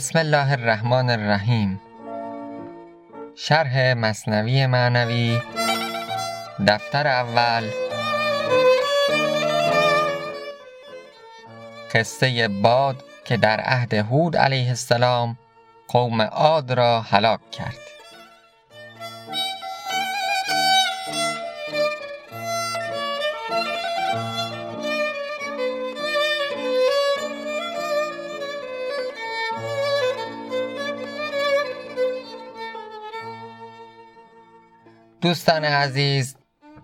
بسم الله الرحمن الرحیم. شرح مصنوی معنوی دفتر اول قصه باد که در عهد هود علیه السلام قوم عاد را هلاک کرد. دوستان عزیز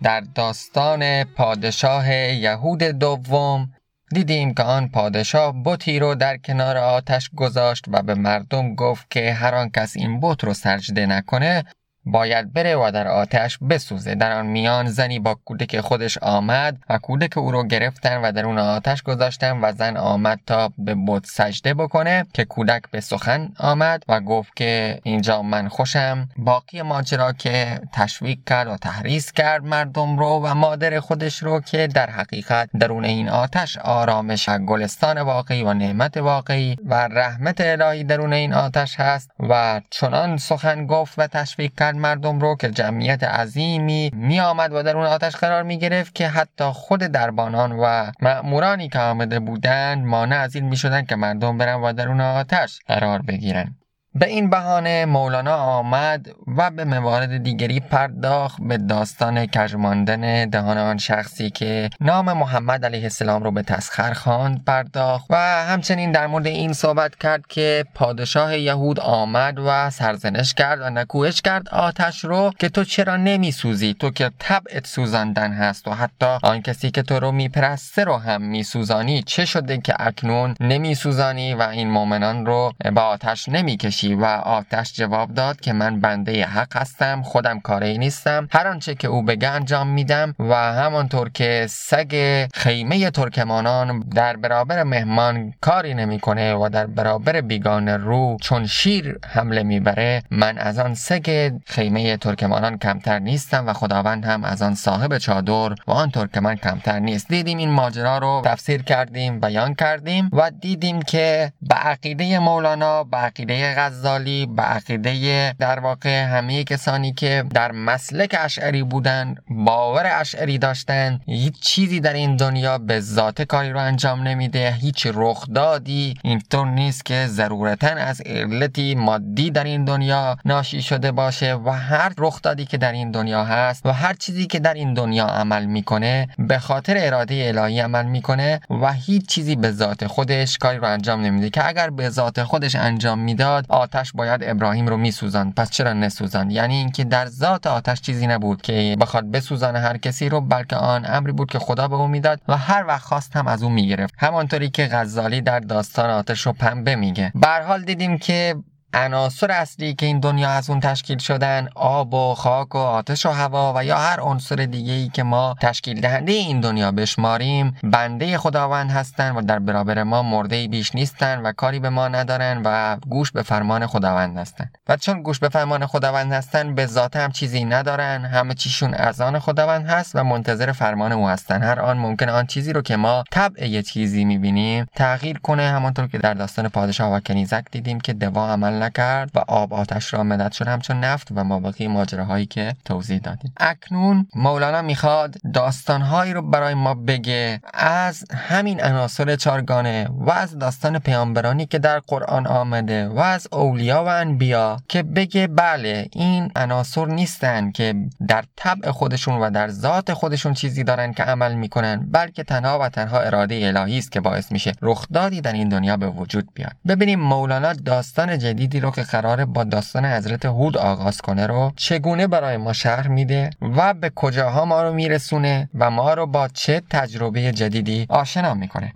در داستان پادشاه یهود دوم دیدیم که آن پادشاه بتی رو در کنار آتش گذاشت و به مردم گفت که هر آن کس این بت رو سجده نکنه باید بره و در آتش بسوزه. در آن میان زنی با کودک خودش آمد و کودک او رو گرفتن و در اون آتش گذاشتن و زن آمد تا به بت سجده بکنه که کودک به سخن آمد و گفت که اینجا من خوشم. باقی ماجرا که تشویق کرد و تحریز کرد مردم رو و مادر خودش رو که در حقیقت درون این آتش آرامش گلستان واقعی و نعمت واقعی و رحمت الهی درون این آتش هست و چنان سخن گفت و تشویق کرد مردم رو که جمعیت عظیمی می آمد و در اون آتش قرار می گرفت که حتی خود دربانان و مأمورانی که آمده بودند مانع از این می که مردم برن و در اون آتش قرار بگیرن. به این بهانه مولانا آمد و به موارد دیگری پرداخت به داستان کژماندن دهان آن شخصی که نام محمد علیه السلام رو به تسخر خواند پرداخت. و همچنین در مورد این صحبت کرد که پادشاه یهود آمد و سرزنش کرد و نکوهش کرد آتش رو که تو چرا نمی سوزی تو که طبعت سوزاندن هست و حتی آن کسی که تو رو میپرسته رو هم میسوزانی. چه شده که اکنون نمی سوزانی و این مؤمنان رو به آتش نمی‌کشی؟ و آتش جواب داد که من بنده حق هستم خودم کاری نیستم. هر آنچه که او بگه انجام میدم و همانطور که سگ خیمه ترکمانان در برابر مهمان کاری نمی‌کنه و در برابر بیگانه رو چون شیر حمله می‌بره من از آن سگ خیمه ترکمانان کمتر نیستم و خداوند هم از آن صاحب چادر و آن ترکمان کمتر نیست. دیدیم این ماجرا رو تفسیر کردیم بیان کردیم و دیدیم که به عقیده مولانا به عقیده غزالی به عقیده در واقع همه کسانی که در مسلک اشعری بودن باور اشعری داشتن هیچ چیزی در این دنیا به ذات کاری رو انجام نمیده هیچ رخدادی اینطور نیست که ضرورتا از علتی مادی در این دنیا ناشی شده باشه و هر رخدادی که در این دنیا هست و هر چیزی که در این دنیا عمل می‌کنه به خاطر اراده الهی عمل می‌کنه و هیچ چیزی به ذات خودش کاری رو انجام نمیده که اگر به ذات خودش انجام می‌داد آتش باید ابراهیم رو میسوزان پس چرا نسوزان یعنی اینکه در ذات آتش چیزی نبود که بخواد بسوزانه هر کسی رو بلکه آن امری بود که خدا به او می‌داد و هر وقت خواست هم از او می‌گرفت. همانطوری که غزالی در داستان آتش رو پنبه میگه. به حال دیدیم که عناصر اصلی که این دنیا از اون تشکیل شدن آب و خاک و آتش و هوا و یا هر عنصر دیگه ای که ما تشکیل دهنده این دنیا بشماریم بنده خداوند هستن و در برابر ما مرده بیش نیستن و کاری به ما ندارن و گوش به فرمان خداوند هستن. و چون گوش به فرمان خداوند هستن به ذات هم چیزی ندارن همه چیشون از آن خداوند هست و منتظر فرمان او هستن. هر آن ممکن آن چیزی رو که ما طبع چیزی می‌بینیم تغییر کنه همانطور که در داستان پادشاه و کنیزک دیدیم که دوا عمل نکرد و آب آتش را مدد شد. همچون نفت و مابقی ماجراهایی که توضیح دادیم. اکنون مولانا می‌خواد داستانهایی رو برای ما بگه. از همین عناصر چارگانه و از داستان پیامبرانی که در قرآن آمده و از اولیا و انبیا که بگه بله این عناصر نیستن که در طبع خودشون و در ذات خودشون چیزی دارن که عمل می‌کنن بلکه تنها و تنها اراده الهی است که باعث میشه رخدادی در این دنیا به وجود بیاد. ببینیم مولانا داستان جدیدی رو که قراره با داستان حضرت هود آغاز کنه رو چگونه برای ما شهر میده و به کجاها ما رو میرسونه و ما رو با چه تجربه جدیدی آشنا می‌کنه؟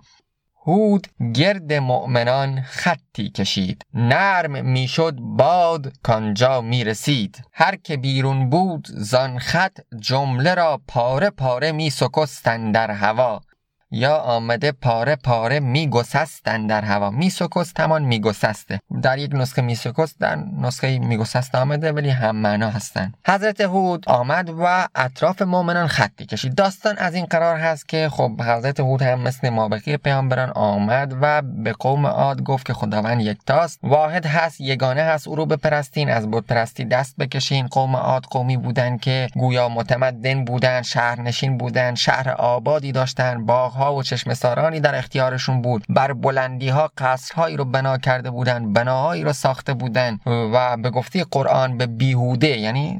هود گرد مؤمنان خطی کشید. نرم می‌شد باد کانجا می‌رسید. هر که بیرون بود زان خط جمله را پاره پاره می در هوا. یا آمده پاره پاره میگسستن در هوا. میسکست همان میگسسته. در یک نسخه میسکست در نسخه میگسست آمده ولی هم معنا هستن. حضرت هود آمد و اطراف مؤمنان خطی کشید داستان از این قرار هست که خب حضرت هود هم مثل مابقی پیامبران آمد و به قوم عاد گفت که خداوند یکتاست. واحد هست یگانه هست او رو بپرستین از بود پرستی دست بکشین. قوم عاد قومی بودن که گویا متمدن بودن شهرنشین بودن شهر آبادی داشتن باغها و چشم سارانی در اختیارشون بود. بر بلندی ها قصرهایی رو بنا کرده بودن بناهایی رو ساخته بودن و به گفته قرآن به بیهوده یعنی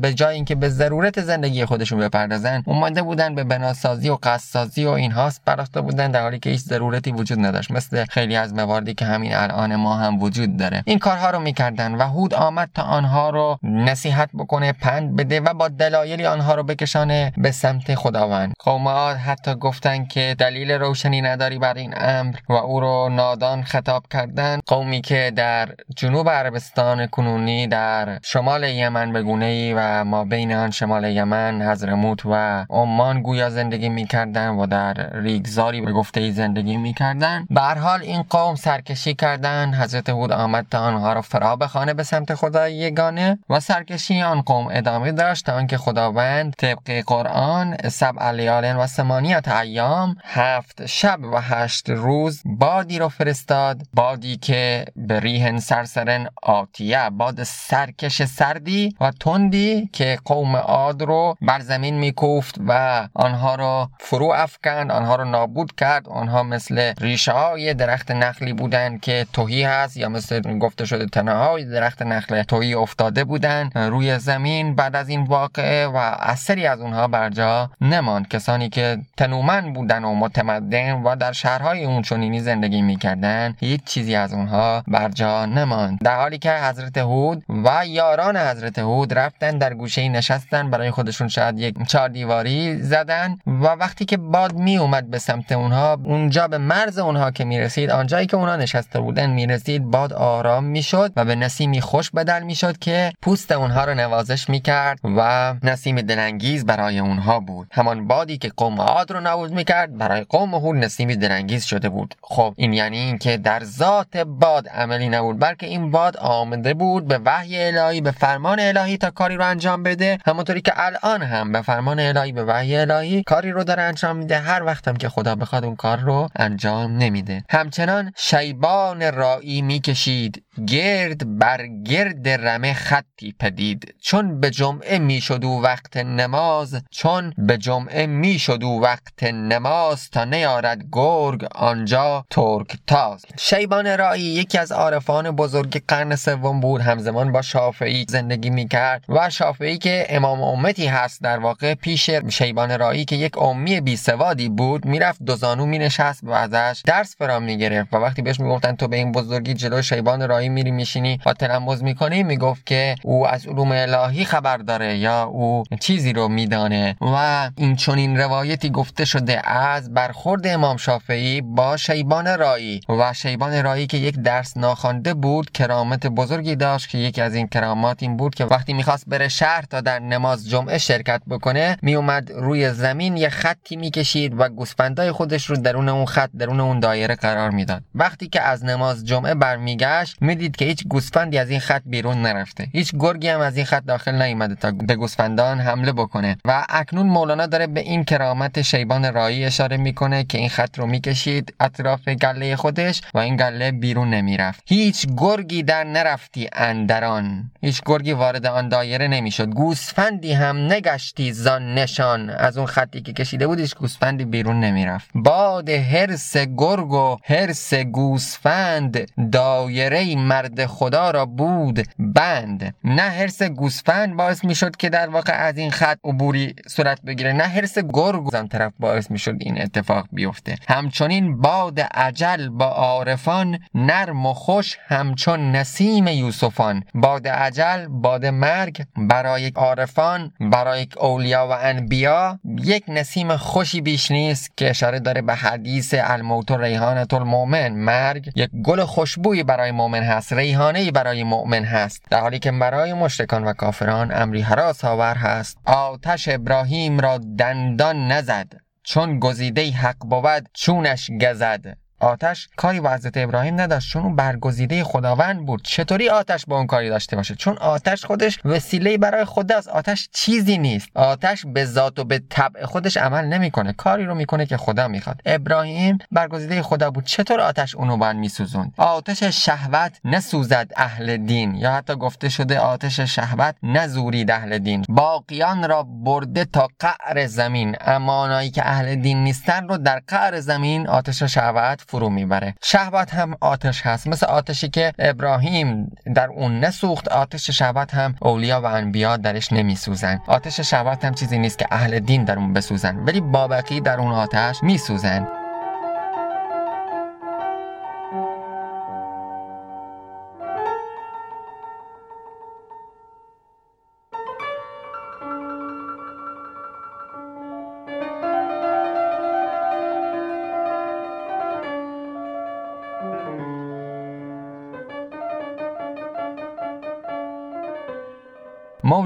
به جای اینکه به ضرورت زندگی خودشون بپردازن اومده بودن به بناسازی و قصدسازی و اینها پرداخته بودن در حالی که هیچ ضرورتی وجود نداشت مثل خیلی از مواردی که همین الان ما هم وجود داره. این کارها رو می‌کردن و هود آمد تا آنها رو نصیحت بکنه پند بده و با دلایلی آنها رو بکشانه به سمت خداوند. قوم حتی گفتن که دلیل روشنی نداری بر این امر و او رو نادان خطاب کردن. قومی که در جنوب عربستان کنونی در شمال یمن به گونه ای و ما بین آن شمال یمن حضرموت و عمان گویا زندگی می‌کردن و در ریگزاری به گفته ای زندگی می‌کردن. به حال این قوم سرکشی کردن. حضرت هود آمد تا آنها را فرا بخانه به سمت خدای یگانه و سرکشی آن قوم ادامه داشت تا آنکه خداوند طبق قرآن سبع لیال و سمانیت ایام هفت شب و هشت روز بادی رو فرستاد. بادی که به ریهن سرسرن آتیه باد سرکش سردی و تندی که قوم عاد رو بر زمین میکوفت و آنها رو فرو افکند آنها رو نابود کرد. آنها مثل ریشه های درخت نخلی بودند که توهی هست یا مثل گفته شده تنه های درخت نخل توهی افتاده بودند روی زمین بعد از این واقعه و اثری از اونها بر جا نماند. کسانی که تنومن بودن و متمدن و در شهرهای اون چنینی زندگی می‌کردن هیچ چیزی از اونها بر جا نماند. در حالی که حضرت هود و یاران حضرت هود رفتن در گوشه نشستن برای خودشون شاید یک چهار دیواری زدن و وقتی که باد می اومد به سمت اونها اونجا به مرز اونها که می‌رسید آنجایی که اونها نشسته بودن می‌رسید باد آرام می‌شد و به نسیمی خوش بدل می‌شد که پوست اونها رو نوازش می‌کرد و نسیم دلانگیز برای اونها بود. همان بادی که قوم عاد رو نابود می‌کرد برای قوم هود نسیمی دلانگیز شده بود. خب این یعنی اینکه در ذات باد عملی نبود بلکه این باد آمده بود به وحی الهی به فرمان الهی تا کاری رو انجام بده. همونطوری که الان هم به فرمان الهی به وحی الهی کاری رو داره انجام میده. هر وقتم که خدا بخواد اون کار رو انجام نمیده. همچنان شیبان رایی می‌کشید. گرد بر گرد رمه خطی پدید. چون به جمعه می‌شد و وقت نماز چون به جمعه می‌شد و وقت نماز تا نیارد گرگ آنجا ترک تاز شیبان رایی یکی از عارفان بزرگ قرن سوم بود. همزمان با شافعی زندگی می‌کرد و شافعی که امام امتی هست در واقع پیش شیبان رایی که یک امی بی سوادی بود می‌رفت دو زانو مینشست و ازش درس فرا می‌گرفت و وقتی بهش می‌گفتن تو به این بزرگی جلو شیبان رایی میری میشینی و تلمز می‌کنی می‌گفت که او از علوم الهی خبر داره یا او چیزی رو میدانه. و این چنین روایتی گفته شده از برخورد امام شافعی با شیبان رایی و شیبان رایی که یک درس ناخوانده بود کرامت بزرگی داشت که یکی از این کرامات این بود که وقتی می‌خواست بره شهر تا در نماز جمعه شرکت بکنه میومد روی زمین یه خطی می‌کشید و گوسفندای خودش رو درون اون خط درون اون دایره قرار می‌داد. وقتی که از نماز جمعه برمیگشت می‌دید که هیچ گوسفندی از این خط بیرون نرفته. هیچ گرگی هم از این خط داخل نیومده تا به گوسفندان حمله بکنه. و اکنون مولانا داره به این کرامت شیبان رایی اشاره می‌کنه که این خط رو می‌کشید اطراف گله خودش و این گله بیرون نمی‌رفت. هیچ گرگی در نرفتی اندران. هیچ گرگی وارد آن دایره نمی‌شد. گوسفندی هم نگشتی زان نشان. از اون خطی که کشیده بود گوسفندی بیرون نمی‌رفت. باد هرس گرگ و هرس گوسفند دایره مرد خدا را بود بند. نه هرس گوسفند باعث می‌شد که در واقع از این خط عبوری صورت بگیره. نه هرس گرگ هم طرف باعث می‌شد این اتفاق بیفته. همچنین باد عجل با عارفان نرم و خوش همچون نسیم یوسفان. باد عجل باد مرگ برای عارفان برای اولیا و انبیا یک نسیم خوشی بیش نیست که اشاره داره به حدیث الموت و ریحانت المؤمن. مرگ یک گل خوشبوی برای مؤمن هست ریحانه برای مؤمن هست. در حالی که برای مشرکان و کافران امری حراس آور هست. آتش ابراهیم را دندان نزد چون گزیده حق بود چونش گزد. آتش کاری با حضرت ابراهیم نداشت چون اون برگزیده خداوند بود. چطوری آتش با اون کاری داشته باشه؟ چون آتش خودش وسیله برای خداست. آتش چیزی نیست. آتش به ذات و به طبع خودش عمل نمی‌کنه. کاری رو می‌کنه که خدا می‌خواد. ابراهیم برگزیده خدا بود. چطور آتش اونو باید میسوزوند؟ آتش شهوت نسوزد اهل دین. یا حتی گفته شده آتش شهوت نزورید اهل دین. باقیان را برده تا قعر زمین. امانایی که اهل دین نیستن رو در قعر زمین آتش شهوت فرو می‌بره. شهوت هم آتش هست. مثل آتشی که ابراهیم در اون نسوخت آتش شهوت هم اولیا و انبیا درش نمیسوزن. آتش شهوت هم چیزی نیست که اهل دین در اون بسوزن ولی بابقی در اون آتش میسوزن.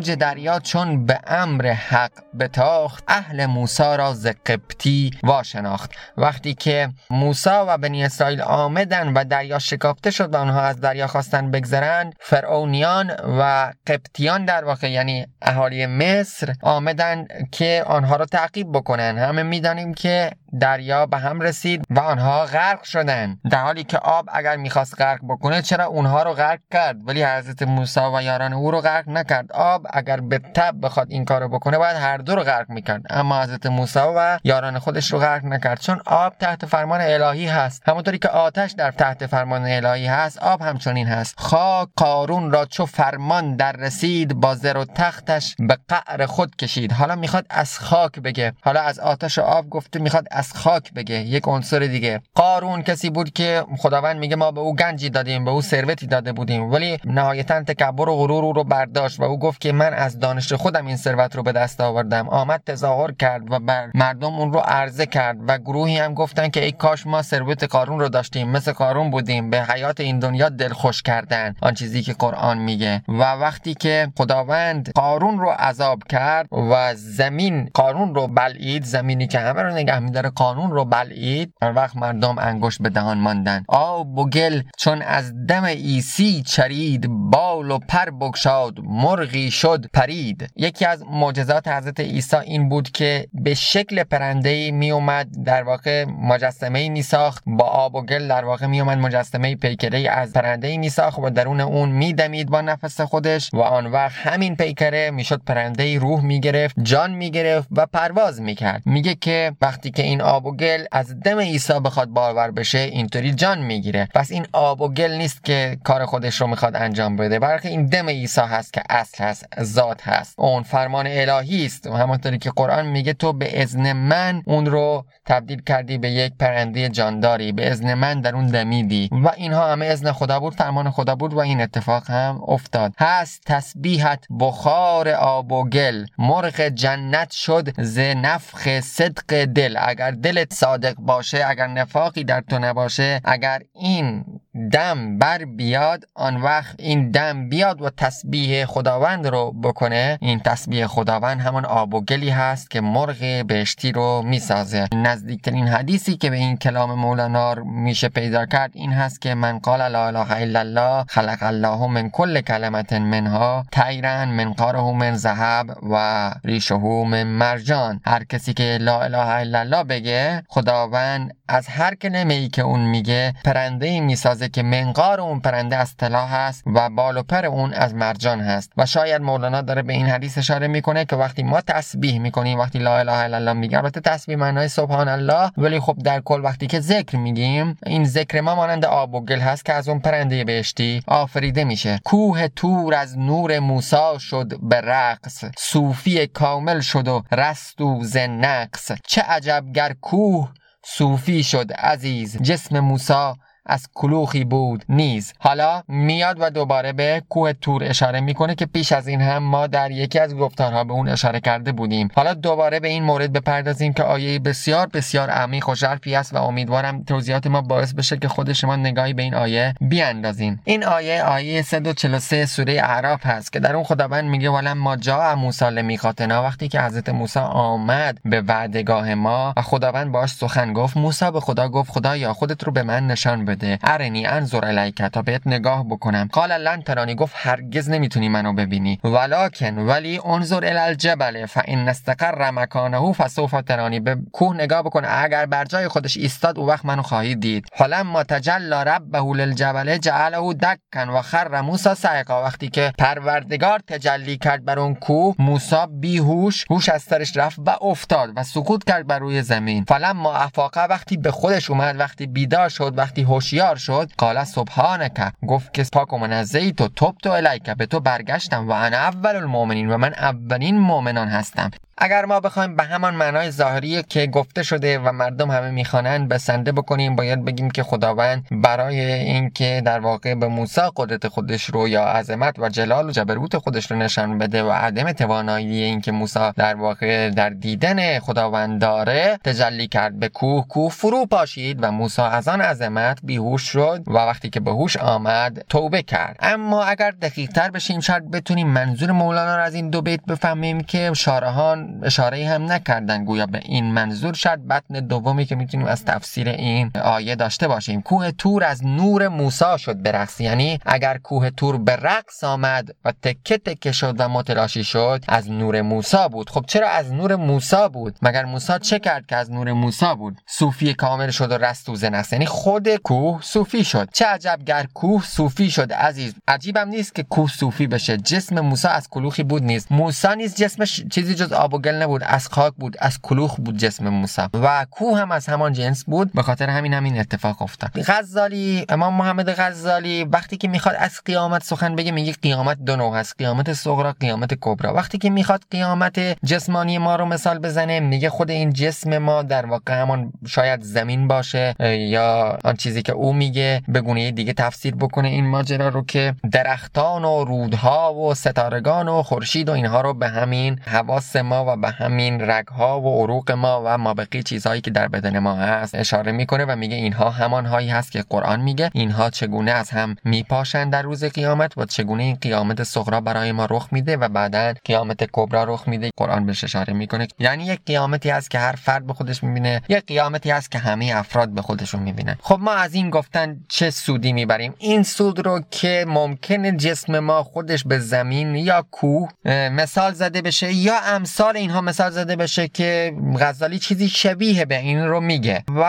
موج دریا چون به امر حق بتاخت اهل موسا را ز قبطی واشناخت. وقتی که موسا و بنی اسرائیل آمدن و دریا شکافته شد و آنها از دریا خواستن بگذرند فرعونیان و قبطیان در واقع یعنی اهالی مصر آمدن که آنها را تعقیب بکنن همه می‌دانیم که دریا به هم رسید و آنها غرق شدن در حالی که آب اگر می‌خواست غرق بکنه چرا اونها رو غرق کرد؟ ولی حضرت موسی و یاران او رو غرق نکرد. آب اگر به تب بخواد این کارو بکنه باید هر دو رو غرق می‌کرد. اما حضرت موسی و یاران خودش رو غرق نکرد. چون آب تحت فرمان الهی هست. همونطوری که آتش در تحت فرمان الهی هست آب همچنین هست. خاک قارون را چو فرمان در رسید با زر و تختش به قعر خود کشید. حالا می‌خواد از خاک بگه. حالا از آتش و آب گفته می‌خواد از خاک بگه. یک عنصر دیگه. قارون کسی بود که خداوند میگه ما به او گنجی دادیم به او ثروتی داده بودیم. ولی نهایتا تکبر و غرور او رو برداشت و او گفت که من از دانش خودم این ثروت رو به دست آوردم. آمد تظاهر کرد و بر مردم اون رو عرضه کرد و گروهی هم گفتن که ای کاش ما ثروت قارون رو داشتیم مثل قارون بودیم به حیات این دنیا دلخوش کردن. آن چیزی که قرآن میگه. و وقتی که خداوند قارون رو عذاب کرد و زمین قارون رو بلعید زمینی که همه رو نگه میداره قانون رو بلعید هر وقت مردم انگشت به دهان ماندن. آب و چون از دم ایسی چرید بال و پر بگشاد مرغی شد پرید. یکی از معجزات حضرت عیسی این بود که به شکل پرنده می اومد در واقع مجسمه می ساخت با آب و گل در واقع می اومد مجسمه پیکره از پرنده می ساخت و درون اون می دمید با نفس خودش و آن وقت همین پیکره می‌شد پرنده روح می گرفت جان می گرفت و پرواز می کرد میگه که وقتی که این آب و گل از دم عیسی بخواد باور بشه اینطوری جان می‌گیره. پس این آب و گل نیست که کار خودش رو می‌خواد انجام بده. بلکه این دم عیسی هست که اصل هست. ذات هست. اون فرمان الهی است. و همونطوری که قرآن میگه تو به اذن من اون رو تبدیل کردی به یک پرنده جانداری. به اذن من در اون دمیدی. و اینها همه اذن خدا بود فرمان خدا بود و این اتفاق هم افتاد. هست تسبیحت بخار آب و گل. مرغ جنت شد ز نفخ صدق دل. اگر دلت صادق باشه اگر نفاقی در تو نباشه اگر این دم بر بیاد آن وقت این دم بیاد و تسبیح خداوند رو بکنه. این تسبیح خداوند همون آب و گلی هست که مرغ بهشتی رو می‌سازه. نزدیکترین حدیثی که به این کلام مولانا میشه پیدا کرد این هست که من قال لا اله الا الله خلق الله من کل کلمت منها تیرن من قاره من ذهب و ریشه من مرجان. هر کسی که لا اله الا الله بگه خداوند از هر کلمه ای که اون میگه پرنده ای می‌سازه که منقار اون پرنده از طلا هست و بال و پر اون از مرجان هست. و شاید مولانا داره به این حدیث اشاره می‌کنه که وقتی ما تسبیح می‌کنیم وقتی لا اله الا الله میگیم البته تسبیح معنای سبحان الله ولی خب در کل وقتی که ذکر میگیم این ذکر ما مانند آب و گل هست که از اون پرنده بهشتی آفریده میشه. کوه تور از نور موسا شد به رقص. صوفی کامل شد و رست و نقص. چه عجب گر کوه صوفی شد عزیز. جسم موسا از کلوخی بود نیز. حالا میاد و دوباره به کوه تور اشاره می‌کنه که پیش از این هم ما در یکی از گفتارها به اون اشاره کرده بودیم. حالا دوباره به این مورد بپردازیم که آیه بسیار بسیار عمیق و ژرفی است و امیدوارم توضیحات ما باعث بشه که خود شما نگاهی به این آیه بیاندازین این آیه آیه 143 سوره اعراف هست که در اون خداوند میگه ولم ما جا موسی لمیقاتنا. وقتی که حضرت موسی آمد به وعدگاه ما و خداوند باش سخن گفت موسی به خدا گفت خدا یا خودت رو به من نشان بده. ارنی انظر الیک تا بهت نگاه بکنم. قال لن ترانی گفت هرگز نمی‌تونی منو ببینی. ولکن ولی انظر الی الجبل فان استقر مکانه فسوف ترانی. به کوه نگاه بکن. اگر بر جای خودش ایستاد او وقت منو خواهی دید. فلما تجلى ربه للجبل جعله دکن و خر موسی سعقا وقتی که پروردگار تجلی کرد بر اون کوه موسی بیهوش هوش از سرش رفت و افتاد و سقوط کرد بر روی زمین. فلما افاقه وقتی به خودش اومد وقتی بیدار شد وقتی هوشیار شد. قال سبحانك گفت که پاک و منزهی تو توب تو الیک. به تو برگشتم و انا اول المؤمنین و من اولین مؤمنان هستم. اگر ما بخوایم به همان معنای ظاهری که گفته شده و مردم همه می‌خوانند بسنده بکنیم باید بگیم که خداوند برای اینکه در واقع به موسی قدرت خودش رو یا عظمت و جلال و جبروت خودش رو نشان بده و عدم توانایی اینکه موسی در واقع در دیدن خداوند داره تجلی کرد به کوه کوه فرو پاشید و موسی از آن عظمت بیهوش شد و وقتی که به هوش آمد توبه کرد. اما اگر دقیق تر بشیم شاید بتونیم منظور مولانا را از این دو بیت بفهمیم که شارهان اشاره هم نکردن. گویا به این منظور شاید بطن دومی که می‌تونیم از تفسیر این آیه داشته باشیم. کوه تور از نور موسا شد برقص یعنی اگر کوه تور به رقص آمد و تکه تکه شد و متلاشی شد از نور موسا بود. خب چرا از نور موسا بود؟ مگر موسا چه کرد که از نور موسا بود؟ صوفی کامل شد و رستوزه نست یعنی خود کوه صوفی شد. چه عجب گر کوه صوفی شد عزیز. عجیبم نیست که کوه صوفی بشه. جسم موسی از کلوخی بود نیست موسی نیست جسمش چیزی جز آب و گل نبود از خاک بود از کلوخ بود جسم موسی. و کوه هم از همان جنس بود به خاطر همین همین اتفاق افتاد. غزالی امام محمد غزالی وقتی که می‌خواد از قیامت سخن بگه میگه قیامت دو نوع هست قیامت صغرا قیامت کبرا. وقتی که می‌خواد قیامت جسمانی ما رو مثال بزنه میگه خود این جسم ما در واقع همان شاید زمین باشه یا آن چیزی که او میگه به گونه دیگه تفسیر بکنه این ماجرا رو که درختان و رودها و ستارگان و خورشید و اینها رو به همین حواس ما و به همین رگها و عروق ما و مابقی چیزهایی که در بدن ما هست اشاره می‌کنه و میگه اینها همان هایی هست که قرآن میگه. اینها چگونه از هم میپاشند در روز قیامت و چگونه این قیامت صغرا برای ما رخ میده و بعدا قیامت کبرا رخ میده؟ قرآن بهش اشاره می‌کنه. یعنی یک قیامتی هست که هر فرد به خودش می‌بینه یک قیامتی هست که همه افراد به خودشون می‌بینن. خب ما از این گفتن چه سودی می‌بریم؟ این سود رو که ممکنه جسم ما خودش به زمین یا کوه مثال زده بشه یا امثال اینها مثال زده بشه که غزالی چیزی شبیه به این رو میگه. و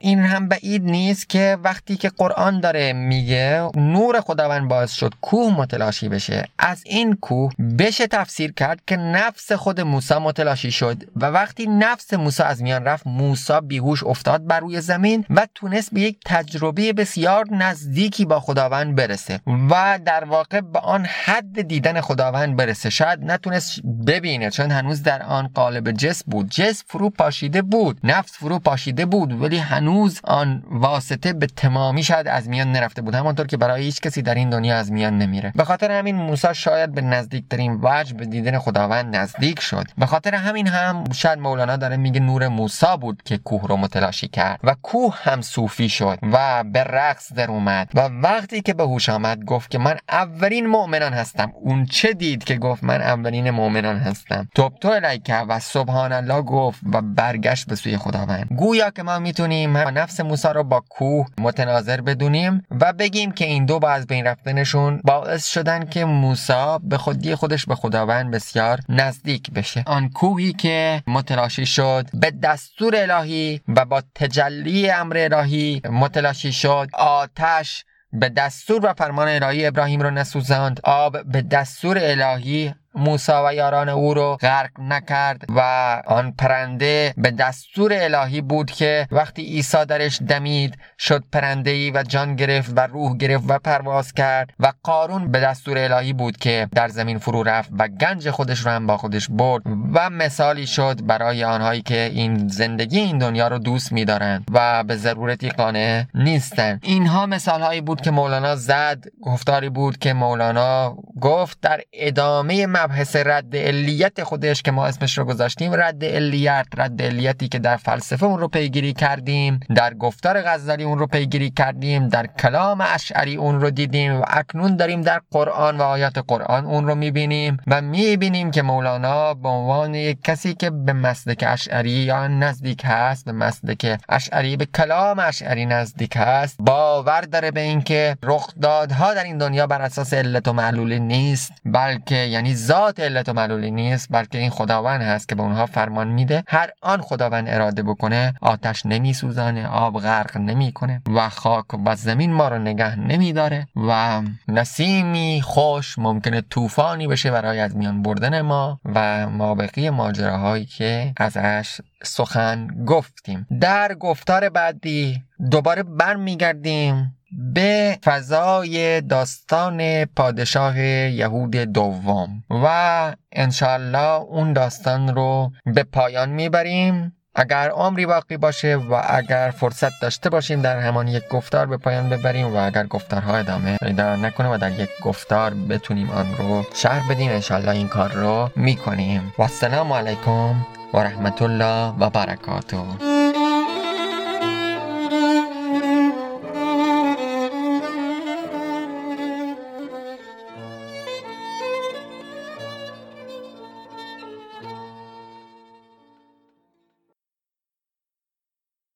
این هم بعید نیست که وقتی که قرآن داره میگه نور خداوند باعث شد کوه متلاشی بشه. از این کوه بشه تفسیر کرد که نفس خود موسی متلاشی شد. و وقتی نفس موسی از میان رفت موسی بیهوش افتاد بر روی زمین و تونست به یک تجربه بسیار نزدیکی با خداوند برسه. و در واقع به آن حد دیدن خداوند برسه. شاید نتونست ببینه چون هنوز در آن قالب جسم بود. جسم فرو پاشیده بود نفس فرو پاشیده بود ولی هنوز آن واسطه به تمامی شاید از میان نرفته بود. همانطور که برای هیچ کسی در این دنیا از میان نمیره. به خاطر همین موسی شاید به نزدیکترین وجه به دیدن خداوند نزدیک شد. به خاطر همین هم شاید مولانا داره میگه نور موسی بود که کوه رو متلاشی کرد و کوه هم صوفی شد و به رقص در اومد و وقتی که به هوش آمد گفت که من اولین مؤمنان هستم. اون چه دید که گفت من اولین مؤمنان هستم. توب تو الیکه و سبحان الله گفت و برگشت به سوی خداوند. گویا که ما می‌تونیم نفس موسی رو با کوه متناظر بدونیم و بگیم که این دو با از بین رفتنشون باعث شدن که موسی به خودی خودش به خداوند بسیار نزدیک بشه. آن کوهی که متلاشی شد به دستور الهی و با تجلی امر الهی متلاشی شد آتش به دستور و فرمان الهی ابراهیم رو نسوزاند آب به دستور الهی موسی و یاران او رو غرق نکرد و آن پرنده به دستور الهی بود که وقتی عیسی درش دمید شد پرنده ای و جان گرفت و روح گرفت و پرواز کرد و قارون به دستور الهی بود که در زمین فرو رفت و گنج خودش رو هم با خودش برد و مثالی شد برای آنهایی که این زندگی این دنیا رو دوست میدارند و به ضرورتی قانع نیستند. اینها مثال هایی بود که مولانا زد گفتاری بود که مولانا گفت در ادامه مبحث رد علیت خودش که ما اسمش رو گذاشتیم. رد علیت رد علیتی که در فلسفه اون رو پیگیری کردیم در گفتار غزالی اون رو پیگیری کردیم در کلام اشعری اون رو دیدیم و اکنون داریم در قرآن و آیات قرآن اون رو می‌بینیم و می‌بینیم که مولانا به عنوان یک کسی که به مسلک اشعری یا نزدیک هست به مسلک اشعری به کلام اشعری نزدیک هست باور داره به اینکه رخدادها در این دنیا بر اساس علت و معلولی نیست بلکه یعنی ذات علت و معلولی نیست بلکه این خداوند هست که به اونها فرمان میده. هر آن خداوند اراده بکنه آتش نمیسوزانه آب غرق نمی‌کنه و خاک و زمین ما رو نگه نمیداره و نسیمی خوش ممکنه طوفانی بشه برای از میان بردن ما و ما بقیه ماجراهایی که ازش سخن گفتیم. در گفتار بعدی دوباره برمیگردیم. به فضای داستان پادشاه یهود دوم. و انشالله اون داستان رو به پایان می‌بریم. اگر عمری باقی باشه و اگر فرصت داشته باشیم در همان یک گفتار به پایان ببریم و اگر گفتارها ادامه پیدا نکنه و در یک گفتار بتونیم آن رو شهر بدیم انشالله این کار رو می‌کنیم. و السلام علیکم و رحمت الله و برکاته.